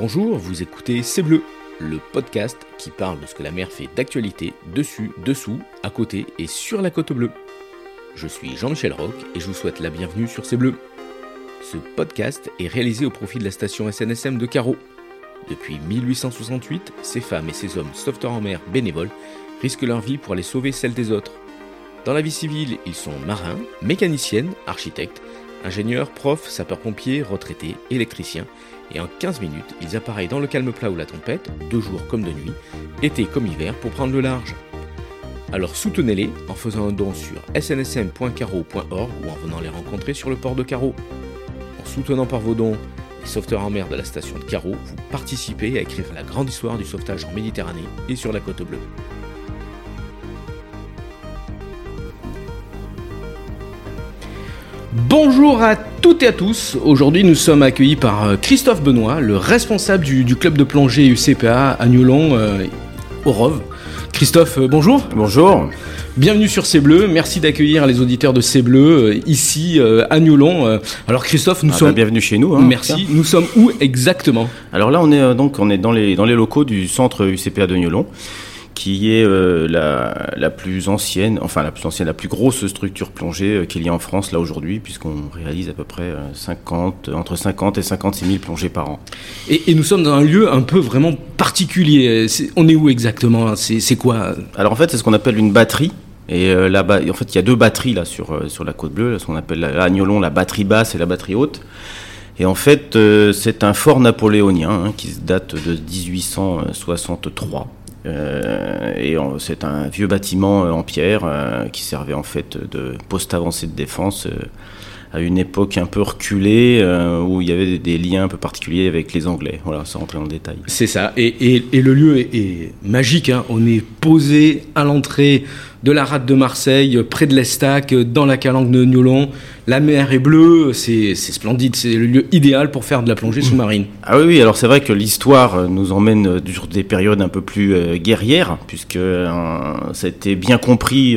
Bonjour, vous écoutez C'est Bleu, le podcast qui parle de ce que la mer fait d'actualité dessus, dessous, à côté et sur la côte bleue. Je suis Jean-Michel Roch et je vous souhaite la bienvenue sur C'est Bleu. Ce podcast est réalisé au profit de la station SNSM de Carreau. Depuis 1868, ces femmes et ces hommes sauveteurs en mer bénévoles risquent leur vie pour aller sauver celle des autres. Dans la vie civile, ils sont marins, mécaniciennes, architectes, ingénieurs, profs, sapeurs-pompiers, retraités, électriciens, et en 15 minutes, ils appareillent dans le calme plat ou la tempête, de jour comme de nuit, été comme hiver, pour prendre le large. Alors soutenez-les en faisant un don sur snsm.caro.org ou en venant les rencontrer sur le port de Carreau. En soutenant par vos dons les sauveteurs en mer de la station de Carreau, vous participez à écrire la grande histoire du sauvetage en Méditerranée et sur la côte bleue. Bonjour à toutes et à tous. Aujourd'hui, nous sommes accueillis par euh, Christophe Benoît, le responsable du, club de plongée UCPA à Niolon, euh, au Rove. Christophe, euh, bonjour. Bonjour. Bienvenue sur C'est Bleu. Merci d'accueillir les auditeurs de C'est Bleu ici à Niolon. alors Christophe, nous ah sommes. Bah, bienvenue chez nous. Hein, Merci. Nous sommes où exactement? Alors là, on est donc on est dans les dans les locaux du centre UCPA de Niolon qui est euh, la, la, plus ancienne, enfin la plus ancienne, la plus grosse structure plongée euh, qu'il y a en France là aujourd'hui, puisqu'on réalise à peu près 50, euh, entre 50 et 56 000 plongées par an. Et, et, nous sommes dans un lieu un peu vraiment particulier. on est où exactement C'est quoi? Alors en fait, c'est ce qu'on appelle une batterie. Et là-bas, en fait, il y a deux batteries là sur sur la côte bleue, ce qu'on appelle la, la batterie basse et la batterie haute. Et en fait, c'est un fort napoléonien hein, qui date de 1863. Euh, et c'est un vieux bâtiment euh, en pierre euh, qui servait en fait de poste avancé de défense à une époque un peu reculée où il y avait des, liens un peu particuliers avec les Anglais. Voilà, sans rentrer en détail. C'est ça. Et, le lieu est, magique. Hein. On est posé à l'entrée de la rade de Marseille, près de l'Estac, dans la calanque de Niolon. La mer est bleue, c'est splendide, c'est le lieu idéal pour faire de la plongée sous-marine. Ah oui, oui alors c'est vrai que l'histoire nous emmène sur des périodes un peu plus euh, guerrières, puisque euh, ça a été bien compris.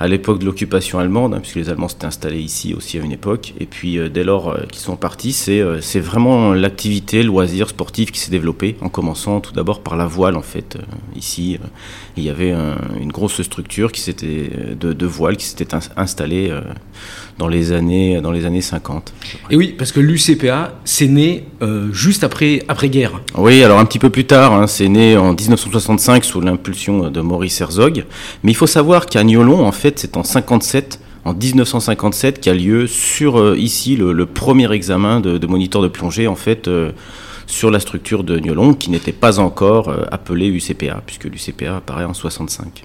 Euh, à l'époque de l'occupation allemande, hein, puisque les Allemands s'étaient installés ici aussi à une époque. Et puis dès lors qu'ils sont partis, c'est c'est vraiment l'activité, loisir sportif qui s'est développé, en commençant tout d'abord par la voile en fait. ici, il y avait une grosse structure qui s'était de, de, voile qui s'était installée dans les années, dans les années 50. Et oui, parce que l'UCPA, c'est né euh, juste après, après-guerre. Oui, alors un petit peu plus tard, hein, c'est né en 1965 sous l'impulsion de Maurice Herzog. Mais il faut savoir qu'à Niolon, en fait, c'est en 57 en 1957 qu'a lieu sur euh, ici le, premier examen de, moniteur de plongée en fait euh, sur la structure de Niolon qui n'était pas encore appelée UCPA puisque l'UCPA apparaît en 65.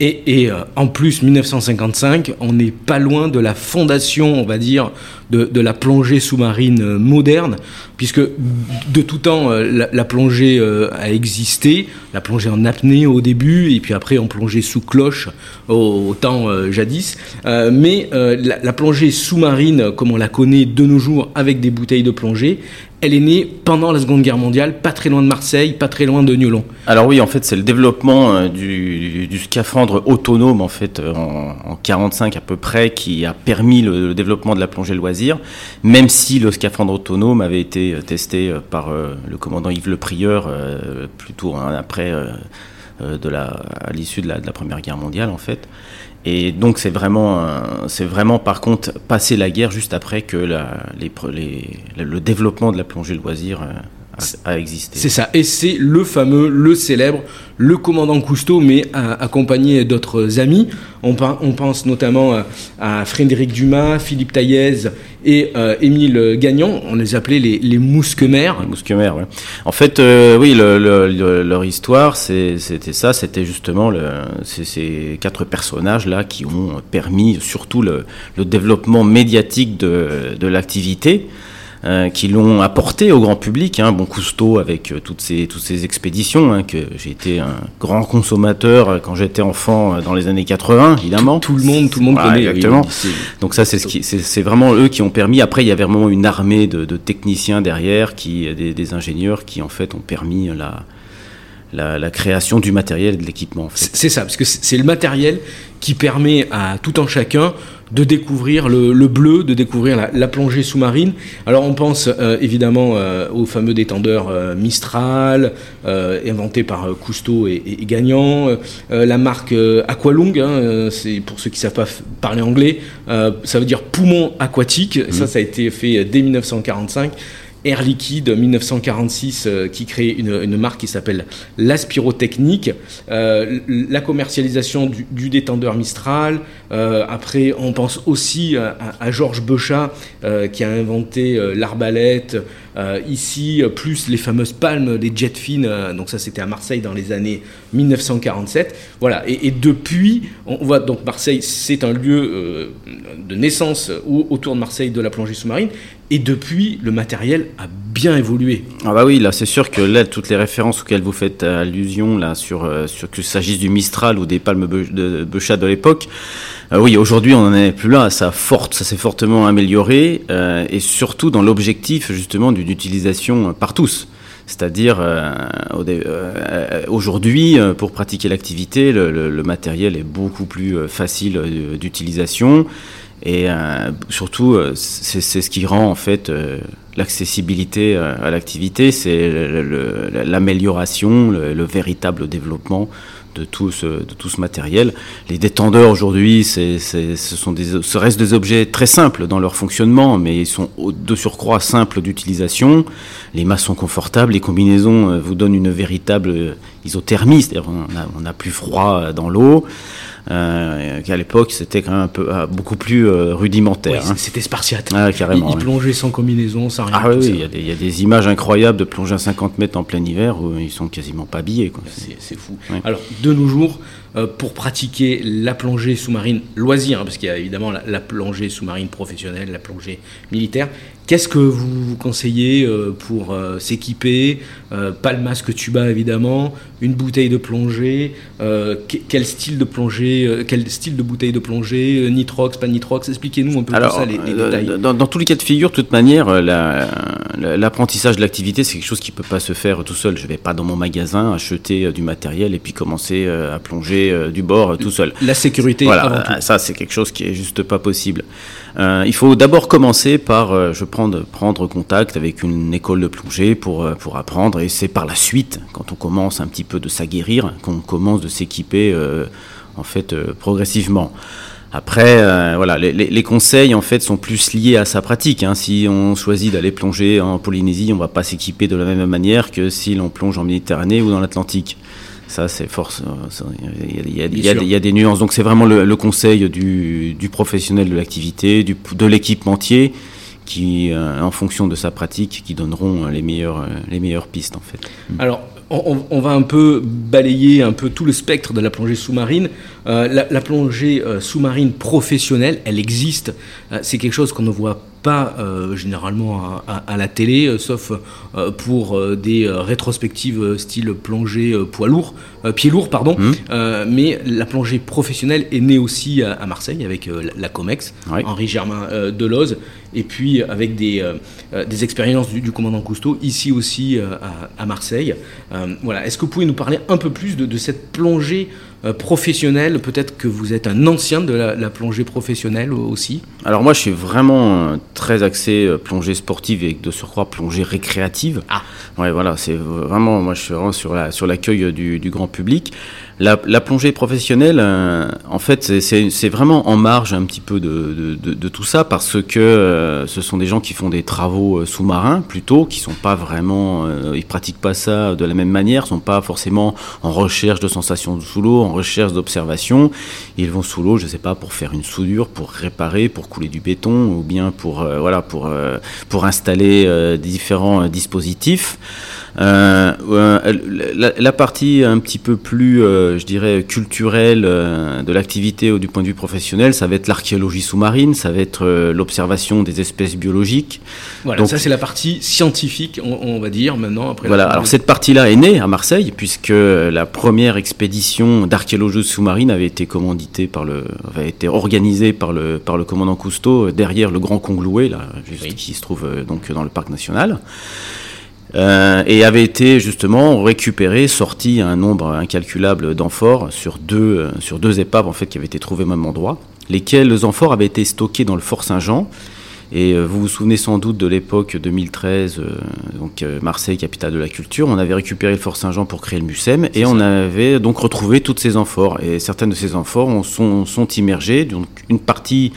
Et, euh, en plus, 1955, on n'est pas loin de la fondation, on va dire, de, la plongée sous-marine euh, moderne, puisque de tout temps, euh, la, plongée a existé, la plongée en apnée au début, et puis après en plongée sous cloche au, temps jadis. mais la, la plongée sous-marine, comme on la connaît de nos jours avec des bouteilles de plongée, elle est née pendant la Seconde Guerre mondiale, pas très loin de Marseille, pas très loin de Niolon. Alors oui, en fait, c'est le développement euh, du, scaphandre autonome en fait euh, en, 45 à peu près qui a permis le, développement de la plongée loisir, même si le scaphandre autonome avait été euh, testé par le commandant Yves Le Prieur plutôt hein, après de la, à l'issue de la Première Guerre mondiale en fait. Et donc c'est vraiment, c'est vraiment par contre passer la guerre juste après que le développement de la plongée loisir euh, existé. C'est ça, et c'est le fameux, le célèbre, le commandant Cousteau, mais accompagné d'autres amis. On, on, pense notamment à, Frédéric Dumas, Philippe Taillez et euh, Émile Gagnon. On les appelait les, les mousquemères. Les mousquemères, ouais. En fait, euh, oui, le, leur histoire, c'était ça, c'était justement ces quatre personnages-là qui ont permis surtout le, le développement médiatique de, de l'activité. Euh, qui l'ont apporté au grand public. Hein. Bon, Cousteau avec euh, toutes ces toutes ces expéditions, hein, que j'ai été un grand consommateur euh, quand j'étais enfant dans les années 80, évidemment. Tout, le monde, tout le monde connaît. Exactement. Donc ça, c'est ce qui, c'est vraiment eux qui ont permis. Après, il y avait vraiment une armée de, de techniciens derrière, qui des, des, ingénieurs qui en fait ont permis la la, la, création du matériel et de l'équipement. C'est ça, parce que c'est le matériel qui permet à tout un chacun de découvrir le, bleu, de découvrir la, plongée sous-marine. Alors on pense évidemment au fameux détendeur Mistral, inventé par Cousteau et, et, Gagnant, la marque Aqualung, hein, c'est pour ceux qui savent pas parler anglais, ça veut dire poumon aquatique. Ça, mmh. ça a été fait dès 1945. Air Liquide 1946 euh, qui crée une, marque qui s'appelle l'Aspirotechnique, euh, la commercialisation du, détendeur Mistral. Euh, après, on pense aussi à, Georges Beuchat qui a inventé l'arbalète. ici, plus les fameuses palmes, les jet fines. donc ça, c'était à Marseille dans les années 1947. Voilà. Et, depuis, on voit donc Marseille, c'est un lieu de naissance autour de Marseille de la plongée sous-marine. Et depuis, le matériel a bien évolué. Ah bah oui, là c'est sûr que là, toutes les références auxquelles vous faites allusion, là, sur, euh, sur qu'il s'agisse du Mistral ou des palmes de Beuchat de l'époque, euh, oui, aujourd'hui on n'en est plus là, ça, ça s'est fortement amélioré, euh, et surtout dans l'objectif justement d'une utilisation par tous. C'est-à-dire, aujourd'hui, pour pratiquer l'activité, le, matériel est beaucoup plus facile d'utilisation. Et euh, surtout, euh, c'est ce qui rend en fait euh, l'accessibilité à l'activité, c'est l'amélioration, le, véritable développement de tout ce, de tout ce matériel. Les détendeurs aujourd'hui, ce, sont des, ce restent des objets très simples dans leur fonctionnement, mais ils sont de surcroît simples d'utilisation. Les masses sont confortables, les combinaisons vous donnent une véritable isothermie, c'est-à-dire on n'a plus froid dans l'eau euh, qu'à l'époque c'était quand même un peu, euh, beaucoup plus euh, rudimentaire. Hein. C'était spartiate. Ah, carrément. Ils, plongeaient sans combinaison, sans rien. Ah oui, il y, a des images incroyables de plonger à 50 mètres en plein hiver où ils sont quasiment pas habillés. C'est fou. Alors, de nos jours, pour pratiquer la plongée sous-marine loisir, hein, parce qu'il y a évidemment la, plongée sous-marine professionnelle, la plongée militaire. Qu'est-ce que vous conseillez euh, pour euh, s'équiper Pas le masque tuba évidemment, une bouteille de plongée. quel style de plongée Quel style de bouteille de plongée Nitrox, pas nitrox Expliquez-nous un peu Alors, ça, les, détails. Dans, tous les cas de figure, de toute manière, l'apprentissage de l'activité, c'est quelque chose qui ne peut pas se faire tout seul. Je ne vais pas dans mon magasin acheter du matériel et puis commencer à plonger euh, du bord euh, tout seul. La sécurité. Voilà, ça c'est quelque chose qui est juste pas possible. Euh, il faut d'abord commencer par, je prendre, prendre contact avec une école de plongée pour, pour apprendre, et c'est par la suite, quand on commence un petit peu de s'aguerrir, qu'on commence de s'équiper en fait progressivement. Après, voilà, les, conseils en fait sont plus liés à sa pratique. Hein. Si on choisit d'aller plonger en Polynésie, on va pas s'équiper de la même manière que si l'on plonge en Méditerranée ou dans l'Atlantique. Ça, c'est force. Il y, a des nuances. Donc, c'est vraiment le, conseil du, professionnel de l'activité, de l'équipementier, qui, euh, en fonction de sa pratique, qui donneront les meilleures, les meilleures pistes, en fait. Alors, on, va un peu balayer un peu tout le spectre de la plongée sous-marine. Euh, la, plongée euh, sous-marine professionnelle, elle existe. c'est quelque chose qu'on ne voit pas euh, généralement à, la télé, euh, sauf euh, pour des rétrospectives style plongée poids lourd, pied lourd, pardon. Mmh. mais la plongée professionnelle est née aussi à, Marseille avec la, Comex, Henri Germain Deloz, et puis avec des, des expériences du, commandant Cousteau ici aussi à, Marseille. voilà. Est-ce que vous pouvez nous parler un peu plus de, de cette plongée professionnel Peut-être que vous êtes un ancien de la, plongée professionnelle aussi Alors moi, je suis vraiment euh, très axé euh, plongée sportive et de surcroît plongée récréative. Ah Ouais, voilà, c'est vraiment, moi je suis vraiment sur l'accueil la, sur du, du grand public. La, plongée professionnelle, euh, en fait, c'est vraiment en marge un petit peu de, de, tout ça parce que euh, ce sont des gens qui font des travaux euh, sous-marins plutôt, qui sont pas vraiment, ils pratiquent pas ça de la même manière, sont pas forcément en recherche de sensations sous l'eau, en recherche d'observation. Ils vont sous l'eau, je sais pas, pour faire une soudure, pour réparer, pour couler du béton ou bien pour voilà pour pour installer différents dispositifs. Euh, la, partie un petit peu plus, euh, je dirais, culturelle euh, de l'activité du point de vue professionnel, ça va être l'archéologie sous-marine, ça va être l'observation des espèces biologiques. Voilà, Donc, ça c'est la partie scientifique, on, va dire, maintenant. Après voilà, alors cette partie-là est née à Marseille, puisque la première expédition d'archéologie sous-marine avait été commanditée par le, avait été organisée par le, par le commandant Cousteau derrière le Grand Congloué, là, qui se trouve donc dans le parc national. Euh, et avait été justement récupéré, sorti un nombre incalculable d'amphores sur deux, euh, sur deux épaves en fait qui avaient été trouvées au même endroit, lesquels amphores avaient été stockés dans le Fort Saint-Jean. Et euh, vous vous souvenez sans doute de l'époque 2013, donc Marseille, capitale de la culture. On avait récupéré le Fort Saint-Jean pour créer le MUSEM et on avait donc retrouvé toutes ces amphores. Et certaines de ces amphores sont, sont immergées, donc une partie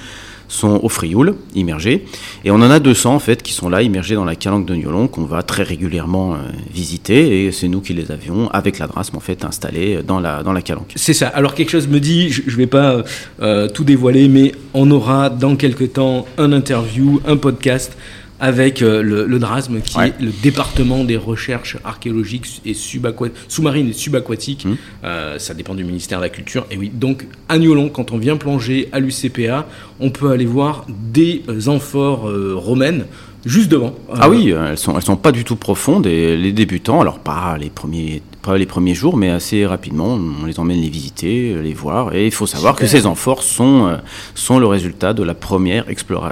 sont au Frioul, immergés. Et on en a 200 en fait qui sont là, immergés dans la calanque de Niolon, qu'on va très régulièrement euh, visiter. Et c'est nous qui les avions, avec la DRASM, en fait, installés dans la, dans la calanque. C'est ça. Alors quelque chose me dit, je ne vais pas euh, tout dévoiler, mais on aura dans quelques temps un interview, un podcast avec euh, le, DRASM, qui est le département des recherches archéologiques et sous-marines et subaquatiques. Hum. Euh, ça dépend du ministère de la Culture. Et oui, donc à Niolon, quand on vient plonger à l'UCPA, on peut aller voir des amphores euh, romaines juste devant. Ah oui, elles sont, elles sont pas du tout profondes et les débutants, alors pas les premiers, pas les premiers jours, mais assez rapidement, on les emmène les visiter, les voir. Et il faut savoir que ces amphores sont, euh, sont le résultat de la première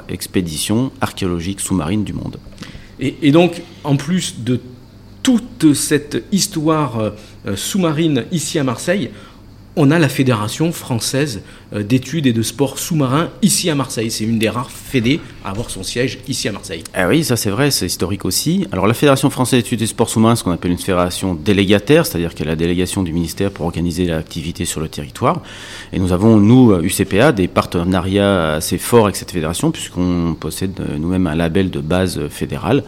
expédition archéologique sous-marine du monde. Et, donc, en plus de toute cette histoire euh, sous-marine ici à Marseille, on a la Fédération française euh, d'études et de sport sous-marin ici à Marseille. C'est une des rares fédés à avoir son siège ici à Marseille. Ah oui, ça c'est vrai, c'est historique aussi. Alors la Fédération française d'études et sport sous-marin, ce qu'on appelle une fédération délégataire, c'est-à-dire qu'elle a la délégation du ministère pour organiser l'activité sur le territoire. Et nous avons, nous, UCPA, des partenariats assez forts avec cette fédération, puisqu'on possède euh, nous-mêmes un label de base fédérale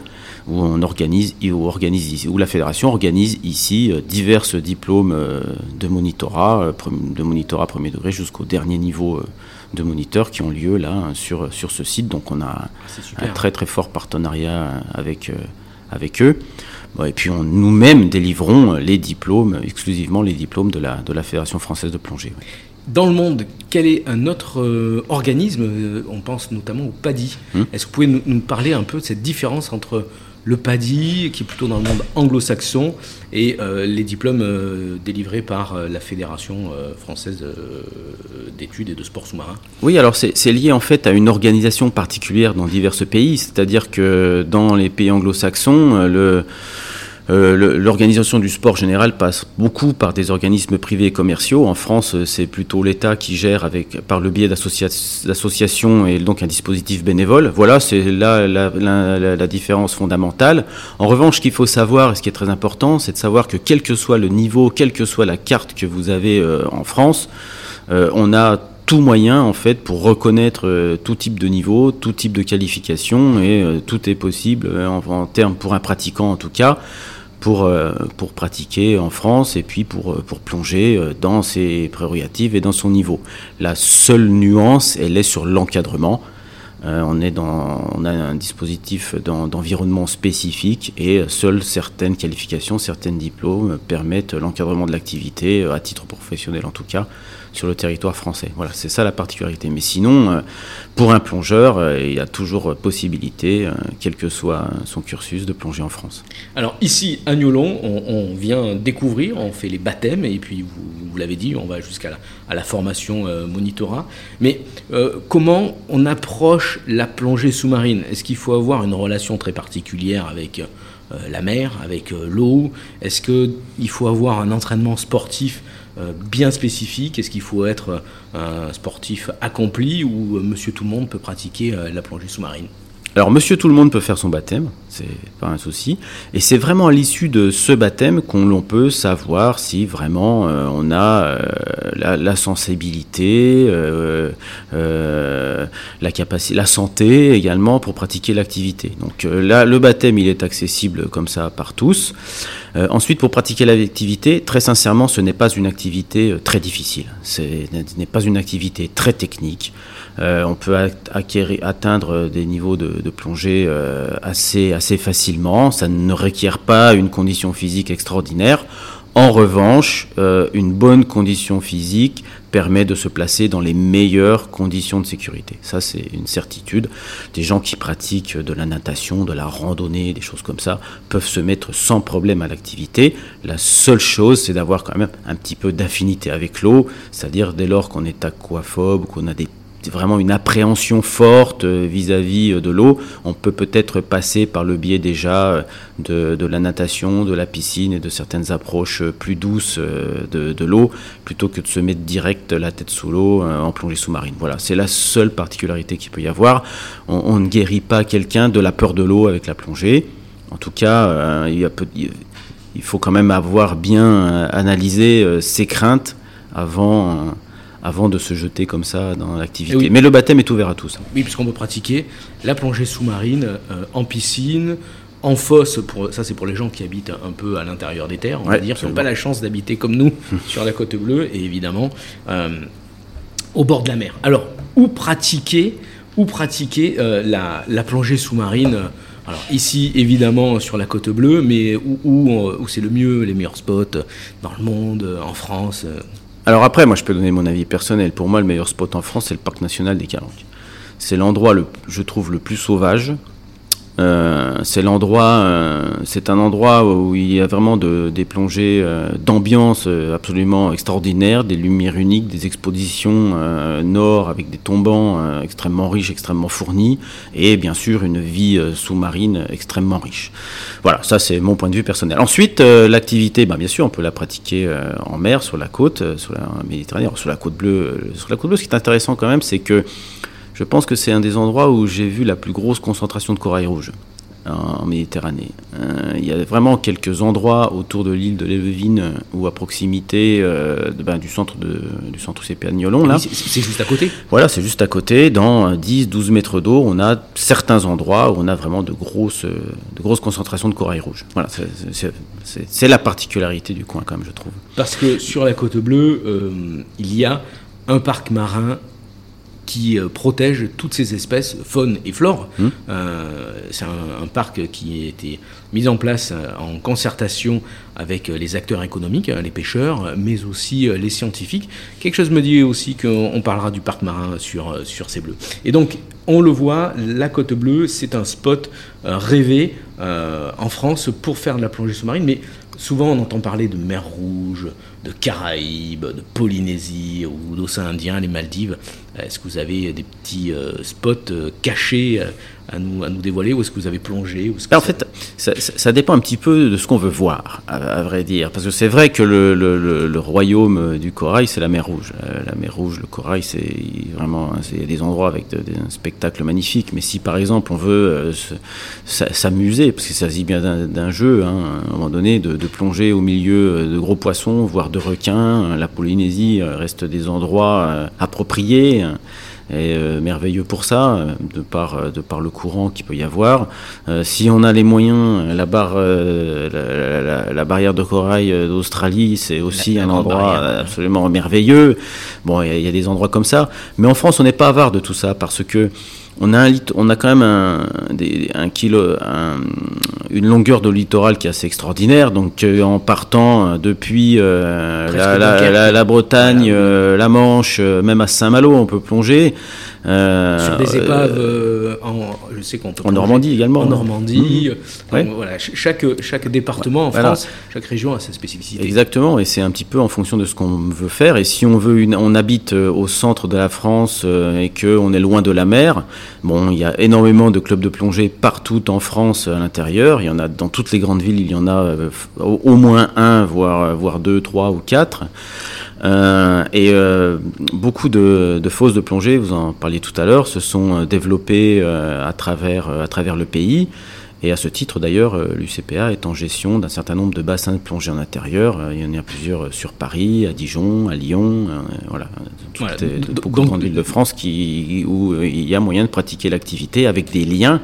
où on organise, où, organise où la fédération organise ici euh, divers diplômes euh, de monitorat, euh, de monitorat premier degré jusqu'au dernier niveau de moniteur qui ont lieu là sur, sur ce site. Donc on a un très très fort partenariat avec, avec eux. et puis nous-mêmes délivrons les diplômes, exclusivement les diplômes de la, de la Fédération française de plongée. Dans le monde, quel est un autre organisme On pense notamment au PADI. Hum. Est-ce que vous pouvez nous, parler un peu de cette différence entre le PADI, qui est plutôt dans le monde anglo-saxon, et euh, les diplômes euh, délivrés par euh, la Fédération française d'études et de sport sous-marin Oui, alors c'est lié en fait à une organisation particulière dans divers pays, c'est-à-dire que dans les pays anglo-saxons, le euh, l'organisation du sport général passe beaucoup par des organismes privés et commerciaux. En France, euh, c'est plutôt l'État qui gère par le biais d'associations et donc un dispositif bénévole. Voilà, c'est là la, différence fondamentale. En revanche, ce qu'il faut savoir, et ce qui est très important, c'est de savoir que quel que soit le niveau, quelle que soit la carte que vous avez euh, en France, on a tout moyen en fait pour reconnaître tout type de niveau, tout type de qualification et tout est possible en, en termes pour un pratiquant en tout cas pour, euh, pour pratiquer en France et puis pour, euh, pour plonger euh, dans ses prérogatives et dans son niveau. La seule nuance, elle est sur l'encadrement. on, est dans, on a un dispositif d'environnement spécifique et seules certaines qualifications, certains diplômes permettent l'encadrement de l'activité, à titre professionnel en tout cas, sur le territoire français. Voilà, c'est ça la particularité. Mais sinon, euh, pour un plongeur, euh, il y a toujours possibilité, euh, quel que soit son cursus, de plonger en France. Alors ici, à Niolon, on, vient découvrir, on fait les baptêmes, et puis vous, l'avez dit, on va jusqu'à la, formation monitorat. Mais comment on approche la plongée sous-marine? Est-ce qu'il faut avoir une relation très particulière avec la mer, avec l'eau? Est-ce qu'il faut avoir un entraînement sportif euh, bien spécifique. Est-ce qu'il faut être euh, un sportif accompli ou euh, monsieur tout le monde peut pratiquer la plongée sous-marine? Alors, monsieur tout le monde peut faire son baptême, c'est pas un souci. Et c'est vraiment à l'issue de ce baptême qu'on peut savoir si vraiment on a la, sensibilité, la capacité, la santé également pour pratiquer l'activité. Donc là, le baptême, il est accessible comme ça par tous. Euh, ensuite, pour pratiquer l'activité, très sincèrement, ce n'est pas une activité euh, très difficile. Ce n'est pas une activité très technique. Euh, on peut acquérir, atteindre des niveaux de, plongée assez, assez facilement. Ça ne requiert pas une condition physique extraordinaire. En revanche, une bonne condition physique permet de se placer dans les meilleures conditions de sécurité. Ça, c'est une certitude. Des gens qui pratiquent de la natation, de la randonnée, des choses comme ça, peuvent se mettre sans problème à l'activité. La seule chose, c'est d'avoir quand même un petit peu d'affinité avec l'eau, c'est-à-dire dès lors qu'on est aquaphobe, qu'on a des vraiment une appréhension forte vis-à-vis de l'eau, on peut peut-être passer par le biais déjà de, la natation, de la piscine et de certaines approches plus douces de, l'eau, plutôt que de se mettre direct la tête sous l'eau en plongée sous-marine. Voilà, c'est la seule particularité qu'il peut y avoir. On, ne guérit pas quelqu'un de la peur de l'eau avec la plongée. En tout cas, il, faut quand même avoir bien analysé ses craintes avant avant de se jeter comme ça dans l'activité. Mais le baptême est ouvert à tous. Oui, puisqu'on peut pratiquer la plongée sous-marine euh, en piscine, en fosse, pour, ça c'est pour les gens qui habitent un peu à l'intérieur des terres, on va dire, qui n'ont pas la chance d'habiter comme nous sur la côte bleue, et évidemment euh, au bord de la mer. Alors, où pratiquer, où pratiquer euh, la, plongée sous-marine? Alors ici, évidemment, sur la côte bleue, mais où, où c'est le mieux, les meilleurs spots dans le monde, en France alors après, moi je peux donner mon avis personnel. Pour moi, le meilleur spot en France, c'est le parc national des Calanques. C'est l'endroit, je trouve, le plus sauvage, euh, c'est l'endroit, euh, c'est un endroit où il y a vraiment des plongées euh, d'ambiance absolument extraordinaires, des lumières uniques, des expositions nord avec des tombants extrêmement riches, extrêmement fournis, et bien sûr une vie sous-marine extrêmement riche. Voilà, ça c'est mon point de vue personnel. Ensuite, l'activité, bah, bien sûr, on peut la pratiquer en mer, sur la côte, sur la Méditerranée, sur la côte bleue. Sur la côte bleue, ce qui est intéressant quand même, c'est que je pense que c'est un des endroits où j'ai vu la plus grosse concentration de corail rouge en Méditerranée. Euh, il y a vraiment quelques endroits autour de l'île de Lévevine euh, ou à proximité euh, ben, du centre de, du centre CP Agnolon. Là. C'est juste à côté Voilà, c'est juste à côté. Dans 10-12 mètres d'eau, on a certains endroits où on a vraiment de grosses, de grosses concentrations de corail rouge. Voilà, c'est la particularité du coin quand même, je trouve. Parce que sur la côte bleue, il y a un parc marin qui euh, protège toutes ces espèces, faune et flore. Mmh. Euh, c'est un, parc qui a été mis en place euh, en concertation avec les acteurs économiques, hein, les pêcheurs, mais aussi les scientifiques. Quelque chose me dit aussi qu'on parlera du parc marin sur, sur ces bleus. Et donc, on le voit, la côte bleue, c'est un spot rêvé en France pour faire de la plongée sous-marine, mais souvent on entend parler de mer Rouge, de Caraïbes, de Polynésie ou d'océan Indien, les Maldives. Est-ce que vous avez des petits euh, spots euh, cachés euh, à nous, à nous dévoiler ou est-ce que vous avez plongé ou En fait, ça, dépend un petit peu de ce qu'on veut voir, à, vrai dire. Parce que c'est vrai que le, le, royaume du corail, c'est la mer Rouge. La mer Rouge, le corail, c'est vraiment c'est des endroits avec des spectacles magnifiques. Mais si par exemple on veut s'amuser, parce qu'il s'agit bien d'un jeu, hein, à un moment donné, de, de, plonger au milieu de gros poissons, voire de requins, la Polynésie reste des endroits appropriés est euh, merveilleux pour ça, euh, de par, euh, de par le courant qu'il peut y avoir. si on a les moyens, la, barre, la, barrière de corail d'Australie, c'est aussi un endroit absolument merveilleux. Bon, il y, a des endroits comme ça, mais en France, on n'est pas avare de tout ça parce que on a, un, on a quand même un, un kilo, une longueur de littoral qui est assez extraordinaire. Donc, en partant depuis la, Bretagne, la Manche, même à Saint-Malo, on peut plonger. Euh, Sur des épaves, euh, en, je sais qu'on En Normandie également. En Normandie. Mmh. Euh, voilà, chaque, chaque département en France, chaque région a sa spécificité. Exactement, et c'est un petit peu en fonction de ce qu'on veut faire. Et si on veut, une, on habite au centre de la France et qu'on est loin de la mer, bon, il y a énormément de clubs de plongée partout en France à l'intérieur. Il y en a dans toutes les grandes villes, il y en a au, moins un, voire, voire deux, trois ou quatre. Euh, et euh, beaucoup de, fosses de plongée, vous en parliez tout à l'heure, se sont euh, développées à, travers, à travers le pays. Et à ce titre, d'ailleurs, l'UCPA est en gestion d'un certain nombre de bassins de plongée en intérieur. Il y en a plusieurs sur Paris, à Dijon, à Lyon, voilà, beaucoup de grandes villes de France qui, où il y a moyen de pratiquer l'activité avec des liens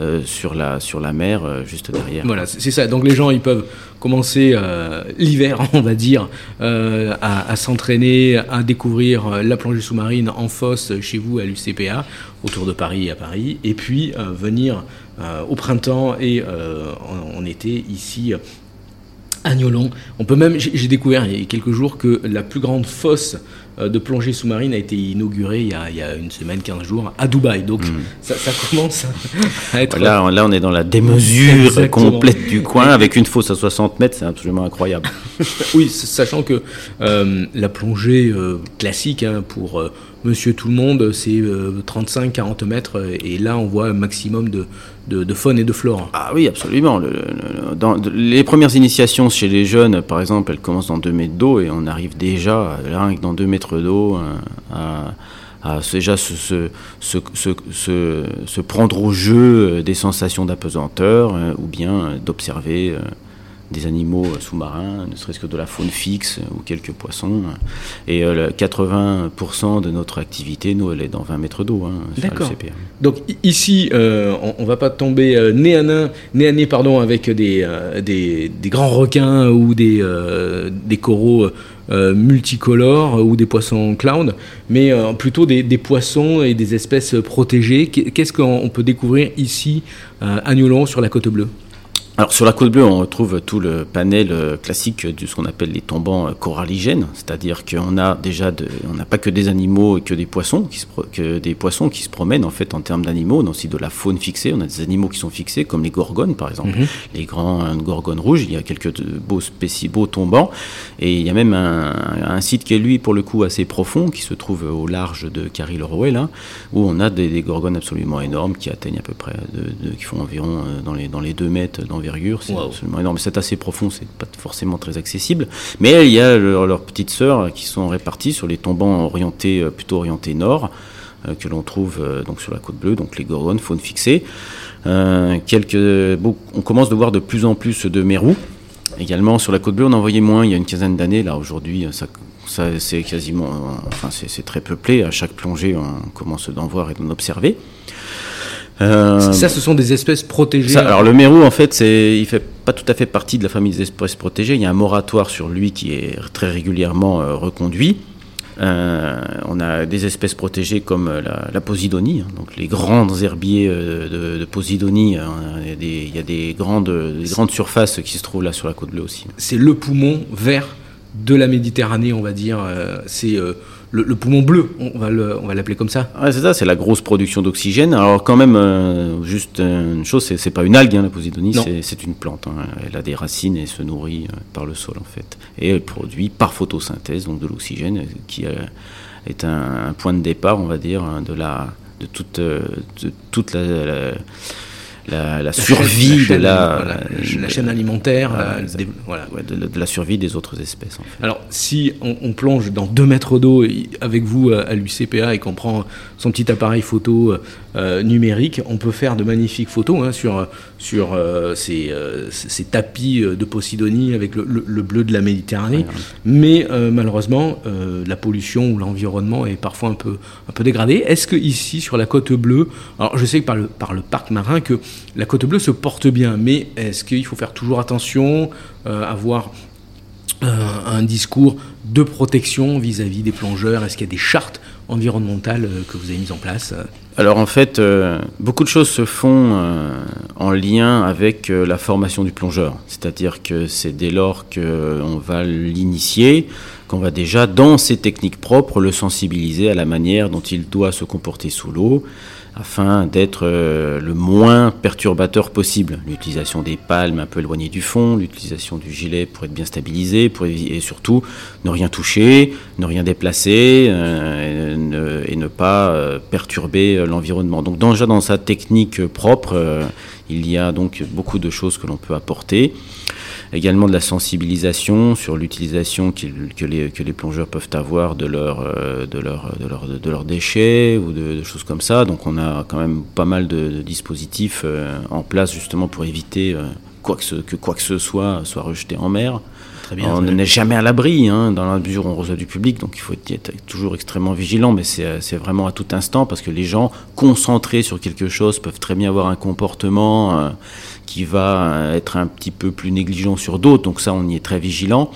euh, sur, la, sur la mer euh, juste derrière. Voilà, c'est ça. Donc les gens, ils peuvent commencer euh, l'hiver, on va dire, à, s'entraîner, à découvrir la plongée sous-marine en fosse chez vous à l'UCPA, autour de Paris et à Paris, et puis venir au printemps et en, été ici à Niolon. On peut même, j'ai découvert il y a quelques jours que la plus grande fosse euh, de plongée sous-marine a été inauguré il y, a, une semaine, 15 jours à Dubaï. Donc hmm. ça, commence à être... Là, là, on est dans la démesure complète du coin avec une fosse à 60 mètres, c'est absolument incroyable. oui, sachant que euh, la plongée euh, classique hein, pour Monsieur Tout le Monde, c'est 35-40 mètres, et là on voit un maximum de, de, faune et de flore. Ah oui, absolument. les premières initiations chez les jeunes, par exemple, elles commencent dans 2 mètres d'eau, et on arrive déjà, là, dans 2 mètres d'eau, à à déjà se, prendre au jeu euh, des sensations d'apesanteur euh, ou bien euh, d'observer des animaux sous-marins, ne serait-ce que de la faune fixe ou quelques poissons. Et 80% de notre activité, nous, elle est dans 20 mètres d'eau. Hein, D'accord. Donc ici, on ne va pas tomber nez à nez, à nez pardon, avec des, des, des, grands requins ou des, des coraux euh, multicolores ou des poissons clown, mais euh, plutôt des, poissons et des espèces protégées. Qu'est-ce qu'on peut découvrir ici euh, à Newland sur la côte bleue? Alors sur la côte bleue, on retrouve tout le panel euh, classique de ce qu'on appelle les tombants euh, coralligènes, c'est-à-dire qu'on a déjà, de, on n'a pas que des animaux et que des poissons qui se, que des poissons qui se promènent en fait en termes d'animaux, on a aussi de la faune fixée. On a des animaux qui sont fixés comme les gorgones par exemple, mhm. les grands euh, gorgones rouges. Il y a quelques beaux spéciaux, beaux tombants et il y a même un, site qui est lui pour le coup assez profond qui se trouve au large de Carry-le-Rouet là, où on a des, gorgones absolument énormes qui atteignent à peu près, de, qui font environ dans les dans les 2 mètres d'environ c'est absolument énorme. C'est assez profond, c'est pas forcément très accessible. Mais il y a leurs petites sœurs qui sont réparties sur les tombants orientés, euh, plutôt orientés nord, euh, que l'on trouve euh, donc sur la côte bleue, donc les gorgones, faune fixée. quelques, on commence de voir de plus en plus de mérous. Également sur la côte bleue, on en voyait moins il y a une quinzaine d'années. Là aujourd'hui, ça, c'est quasiment, enfin c'est très peuplé. À chaque plongée, on commence d'en voir et d'en observer. Euh, ça, ce sont des espèces protégées. alors le mérou, en fait, c'est, il fait pas tout à fait partie de la famille des espèces protégées. Il y a un moratoire sur lui qui est très régulièrement euh, reconduit. Euh, on a des espèces protégées comme la, posidonie, hein, donc les grands herbiers de, posidonie. il, y a des, grandes, des grandes surfaces qui se trouvent là sur la côte bleue aussi. C'est le poumon vert de la Méditerranée, on va dire. c'est le, poumon bleu, on va, on va l'appeler comme ça. Ouais, c'est ça, c'est la grosse production d'oxygène. Alors quand même, euh, juste une chose, c'est, c'est pas une algue, hein, la posidonie, c'est, une plante. Hein. Elle a des racines et se nourrit euh, par le sol en fait. Et elle produit par photosynthèse donc de l'oxygène, qui euh, est un, point de départ, on va dire, hein, de, la, de toute, de toute la la, survie de la, la, chaîne alimentaire, voilà. de, la survie des autres espèces. Alors, si on, plonge dans 2 mètres d'eau avec vous à l'UCPA et qu'on prend son petit appareil photo euh, numérique, on peut faire de magnifiques photos hein, sur, sur euh, ces, euh, ces, tapis de Posidonie avec le, bleu de la Méditerranée. Mais malheureusement, la pollution ou l'environnement est parfois un peu, un peu dégradé. Est-ce que ici, sur la côte bleue, alors je sais que par le, par le parc marin, que la côte bleue se porte bien, mais est-ce qu'il faut faire toujours attention, euh, avoir euh, un discours de protection vis-à-vis des plongeurs? Est-ce qu'il y a des chartes environnementales euh, que vous avez mises en place? Alors en fait, beaucoup de choses se font en lien avec la formation du plongeur. C'est-à-dire que c'est dès lors qu'on va l'initier, qu'on va déjà, dans ses techniques propres, le sensibiliser à la manière dont il doit se comporter sous l'eau afin d'être euh, le moins perturbateur possible. L'utilisation des palmes un peu éloignées du fond, l'utilisation du gilet pour être bien stabilisé, pour et surtout ne rien toucher, ne rien déplacer euh, et, ne, pas euh, perturber l'environnement. Donc déjà dans sa technique propre, il y a donc beaucoup de choses que l'on peut apporter également de la sensibilisation sur l'utilisation que, les, que les plongeurs peuvent avoir de, leur, euh, de, leur, de, leur, de leurs déchets ou de, choses comme ça. Donc on a quand même pas mal de, dispositifs euh, en place justement pour éviter euh, quoi que, ce, que quoi que ce soit soit rejeté en mer. on n'est jamais à l'abri hein, dans la mesure où on reçoit du public, donc il faut être toujours extrêmement vigilant, mais c'est vraiment à tout instant parce que les gens concentrés sur quelque chose peuvent très bien avoir un comportement qui va être un petit peu plus négligent sur d'autres, donc ça on y est très vigilant.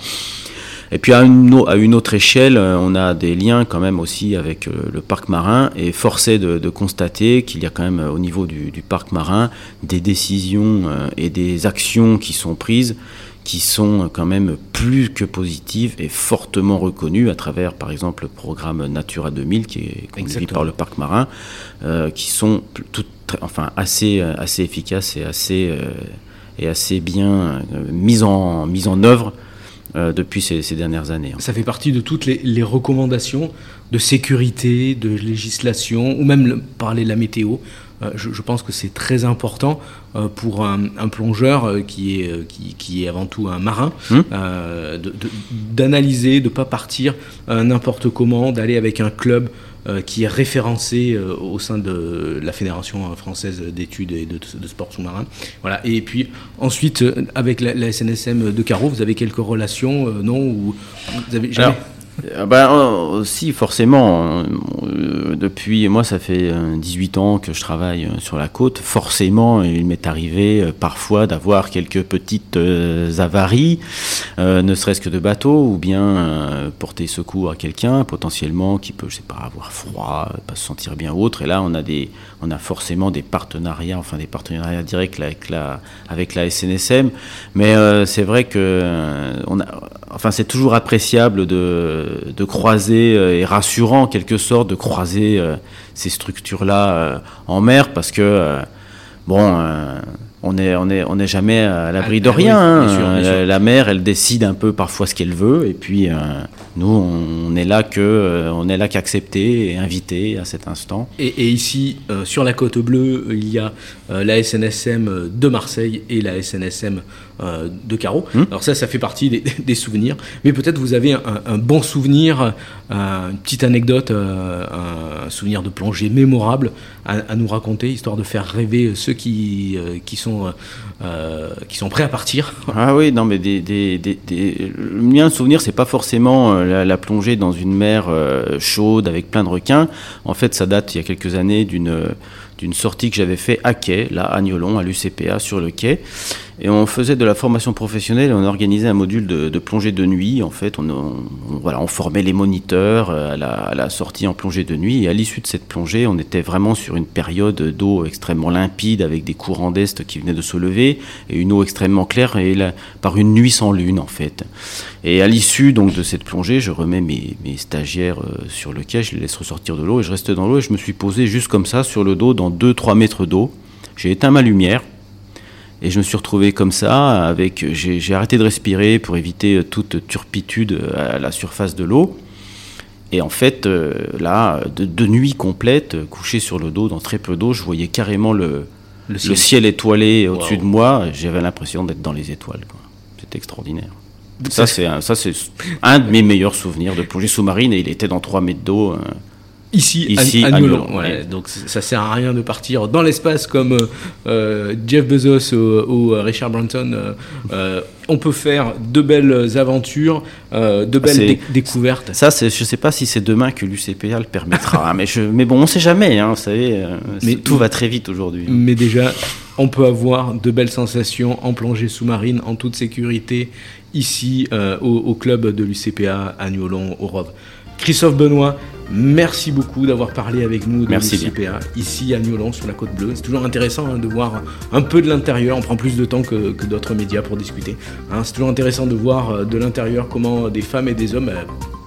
Et puis à une, autre échelle, euh, on a des liens quand même aussi avec euh, le parc marin et forcé de, de constater qu'il y a quand même euh, au niveau du parc marin des décisions et des actions qui sont prises qui sont quand même plus que positives et fortement reconnues à travers, par exemple, le programme Natura 2000 qui est conduit par le parc marin, qui sont toutes enfin assez, euh, assez efficace et assez, euh, et assez bien euh, mise en, mise en œuvre depuis ces, dernières années. Ça fait partie de toutes les, recommandations de sécurité, de législation, ou même parler de la météo. Je, pense que c'est très important pour un, plongeur qui est, qui, est avant tout un marin, hum. d'analyser, de ne pas partir n'importe comment, d'aller avec un club euh, qui est référencé euh, au sein de la Fédération française d'études et de, sport sous-marin. Voilà. Et puis ensuite, euh, avec la, SNSM de Carreau, vous avez quelques relations, non Ou vous avez jamais... Ah ben, aussi, forcément, euh, depuis, moi, ça fait 18 euh, ans que je travaille euh, sur la côte. Forcément, il m'est arrivé parfois d'avoir quelques petites avaries, ne serait-ce que de bateau, ou bien porter secours à quelqu'un, potentiellement, qui peut, je sais pas, avoir froid, pas se sentir bien autre. Et là, on a, des, on a forcément des partenariats, enfin des partenariats directs avec la, SNSM. Mais c'est vrai que enfin, c'est toujours appréciable de croiser, euh, et rassurant en quelque sorte, de croiser euh, ces structures-là euh, en mer parce que, bon, on n'est on est, on est jamais à l'abri de rien. Hein. La, mer, elle décide un peu parfois ce qu'elle veut, et puis nous, on est là que, on est là qu'accepter et inviter à cet instant. Et, ici, sur la côte bleue, il y a la SNSM de Marseille et la SNSM euh, de carreaux. Hmm. Alors ça, ça fait partie des, souvenirs. Mais peut-être vous avez un, bon souvenir, euh, une petite anecdote, euh, un souvenir de plongée mémorable à, nous raconter, histoire de faire rêver ceux qui, qui, sont, qui sont prêts à partir. Ah oui, non, mais des, des, le mien souvenir, c'est pas forcément la, plongée dans une mer chaude avec plein de requins. En fait, ça date il y a quelques années d'une d'une sortie que j'avais fait à quai, là, à Niolon, à l'UCPA, sur le quai. Et on faisait de la formation professionnelle on organisait un module de, plongée de nuit. En fait, on, voilà, on formait les moniteurs euh, à la, sortie en plongée de nuit. Et à l'issue de cette plongée, on était vraiment sur une période d'eau extrêmement limpide avec des courants d'est qui venaient de se lever et une eau extrêmement claire et par une nuit sans lune en fait. Et à l'issue donc de cette plongée, je remets mes, mes stagiaires euh, sur le quai, je les laisse ressortir de l'eau et je reste dans l'eau et je me suis posé juste comme ça sur le dos dans 2-3 mètres d'eau. J'ai éteint ma lumière et je me suis retrouvé comme ça, avec, j'ai arrêté de respirer pour éviter euh, toute turpitude euh, à la surface de l'eau. Et en fait, euh, là, de, nuit complète, couché sur le dos, dans très peu d'eau, je voyais carrément le, le, ciel. étoilé au-dessus de moi. J'avais l'impression d'être dans les étoiles. C'était extraordinaire. Ça, c'est un, un de mes meilleurs souvenirs de plongée sous-marine et il était dans 3 mètres d'eau ici, à, Donc ça sert à rien de partir dans l'espace comme euh, euh, Jeff Bezos ou, Richard Branson. Euh, on peut faire de belles aventures, de belles découvertes. Ça, je ne sais pas si c'est demain que l'UCPA le permettra, mais, je, mais bon, on ne sait jamais. Hein, vous savez, mais, tout va très vite aujourd'hui. Mais déjà, on peut avoir de belles sensations en plongée sous-marine, en toute sécurité, ici au, club de l'UCPA à New-Olon, au Rove. Christophe Benoît, merci beaucoup d'avoir parlé avec nous de l'UCPA ici à Newland sur la côte bleue. C'est toujours intéressant hein, de voir un peu de l'intérieur. On prend plus de temps que, d'autres médias pour discuter. Hein. c'est toujours intéressant de voir euh, de l'intérieur comment des femmes et des hommes euh,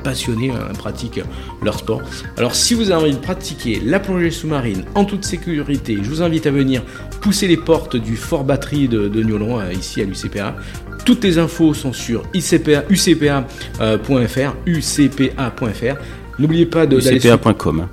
passionnés hein, pratiquent leur sport. Alors si vous avez envie de pratiquer la plongée sous-marine en toute sécurité, je vous invite à venir pousser les portes du fort batterie de, de euh, ici à l'UCPA. Toutes les infos sont sur ucpa.fr, ucpa.fr. N'oubliez pas de UCPA.com.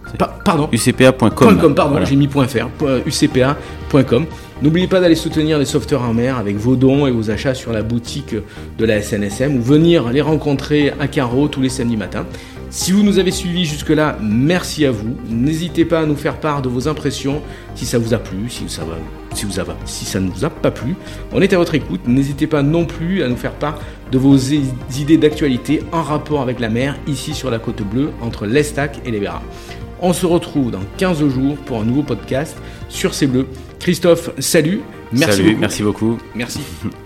pardon UCPA.com. pardon, j'ai mis .fr. UCPA.com. N'oubliez pas d'aller soutenir les sauveteurs en mer avec vos dons et vos achats sur la boutique de la SNSM ou venir les rencontrer à Carreau tous les samedis matins. Si vous nous avez suivis jusque-là, merci à vous. N'hésitez pas à nous faire part de vos impressions, si ça vous a plu, si ça, va, si vous a, si ça ne vous a pas plu. On est à votre écoute. N'hésitez pas non plus à nous faire part de vos idées d'actualité en rapport avec la mer, ici sur la côte bleue, entre l'Estac et les Verras. On se retrouve dans 15 jours pour un nouveau podcast sur ces bleus. Christophe, salut. Merci salut, merci beaucoup. Merci.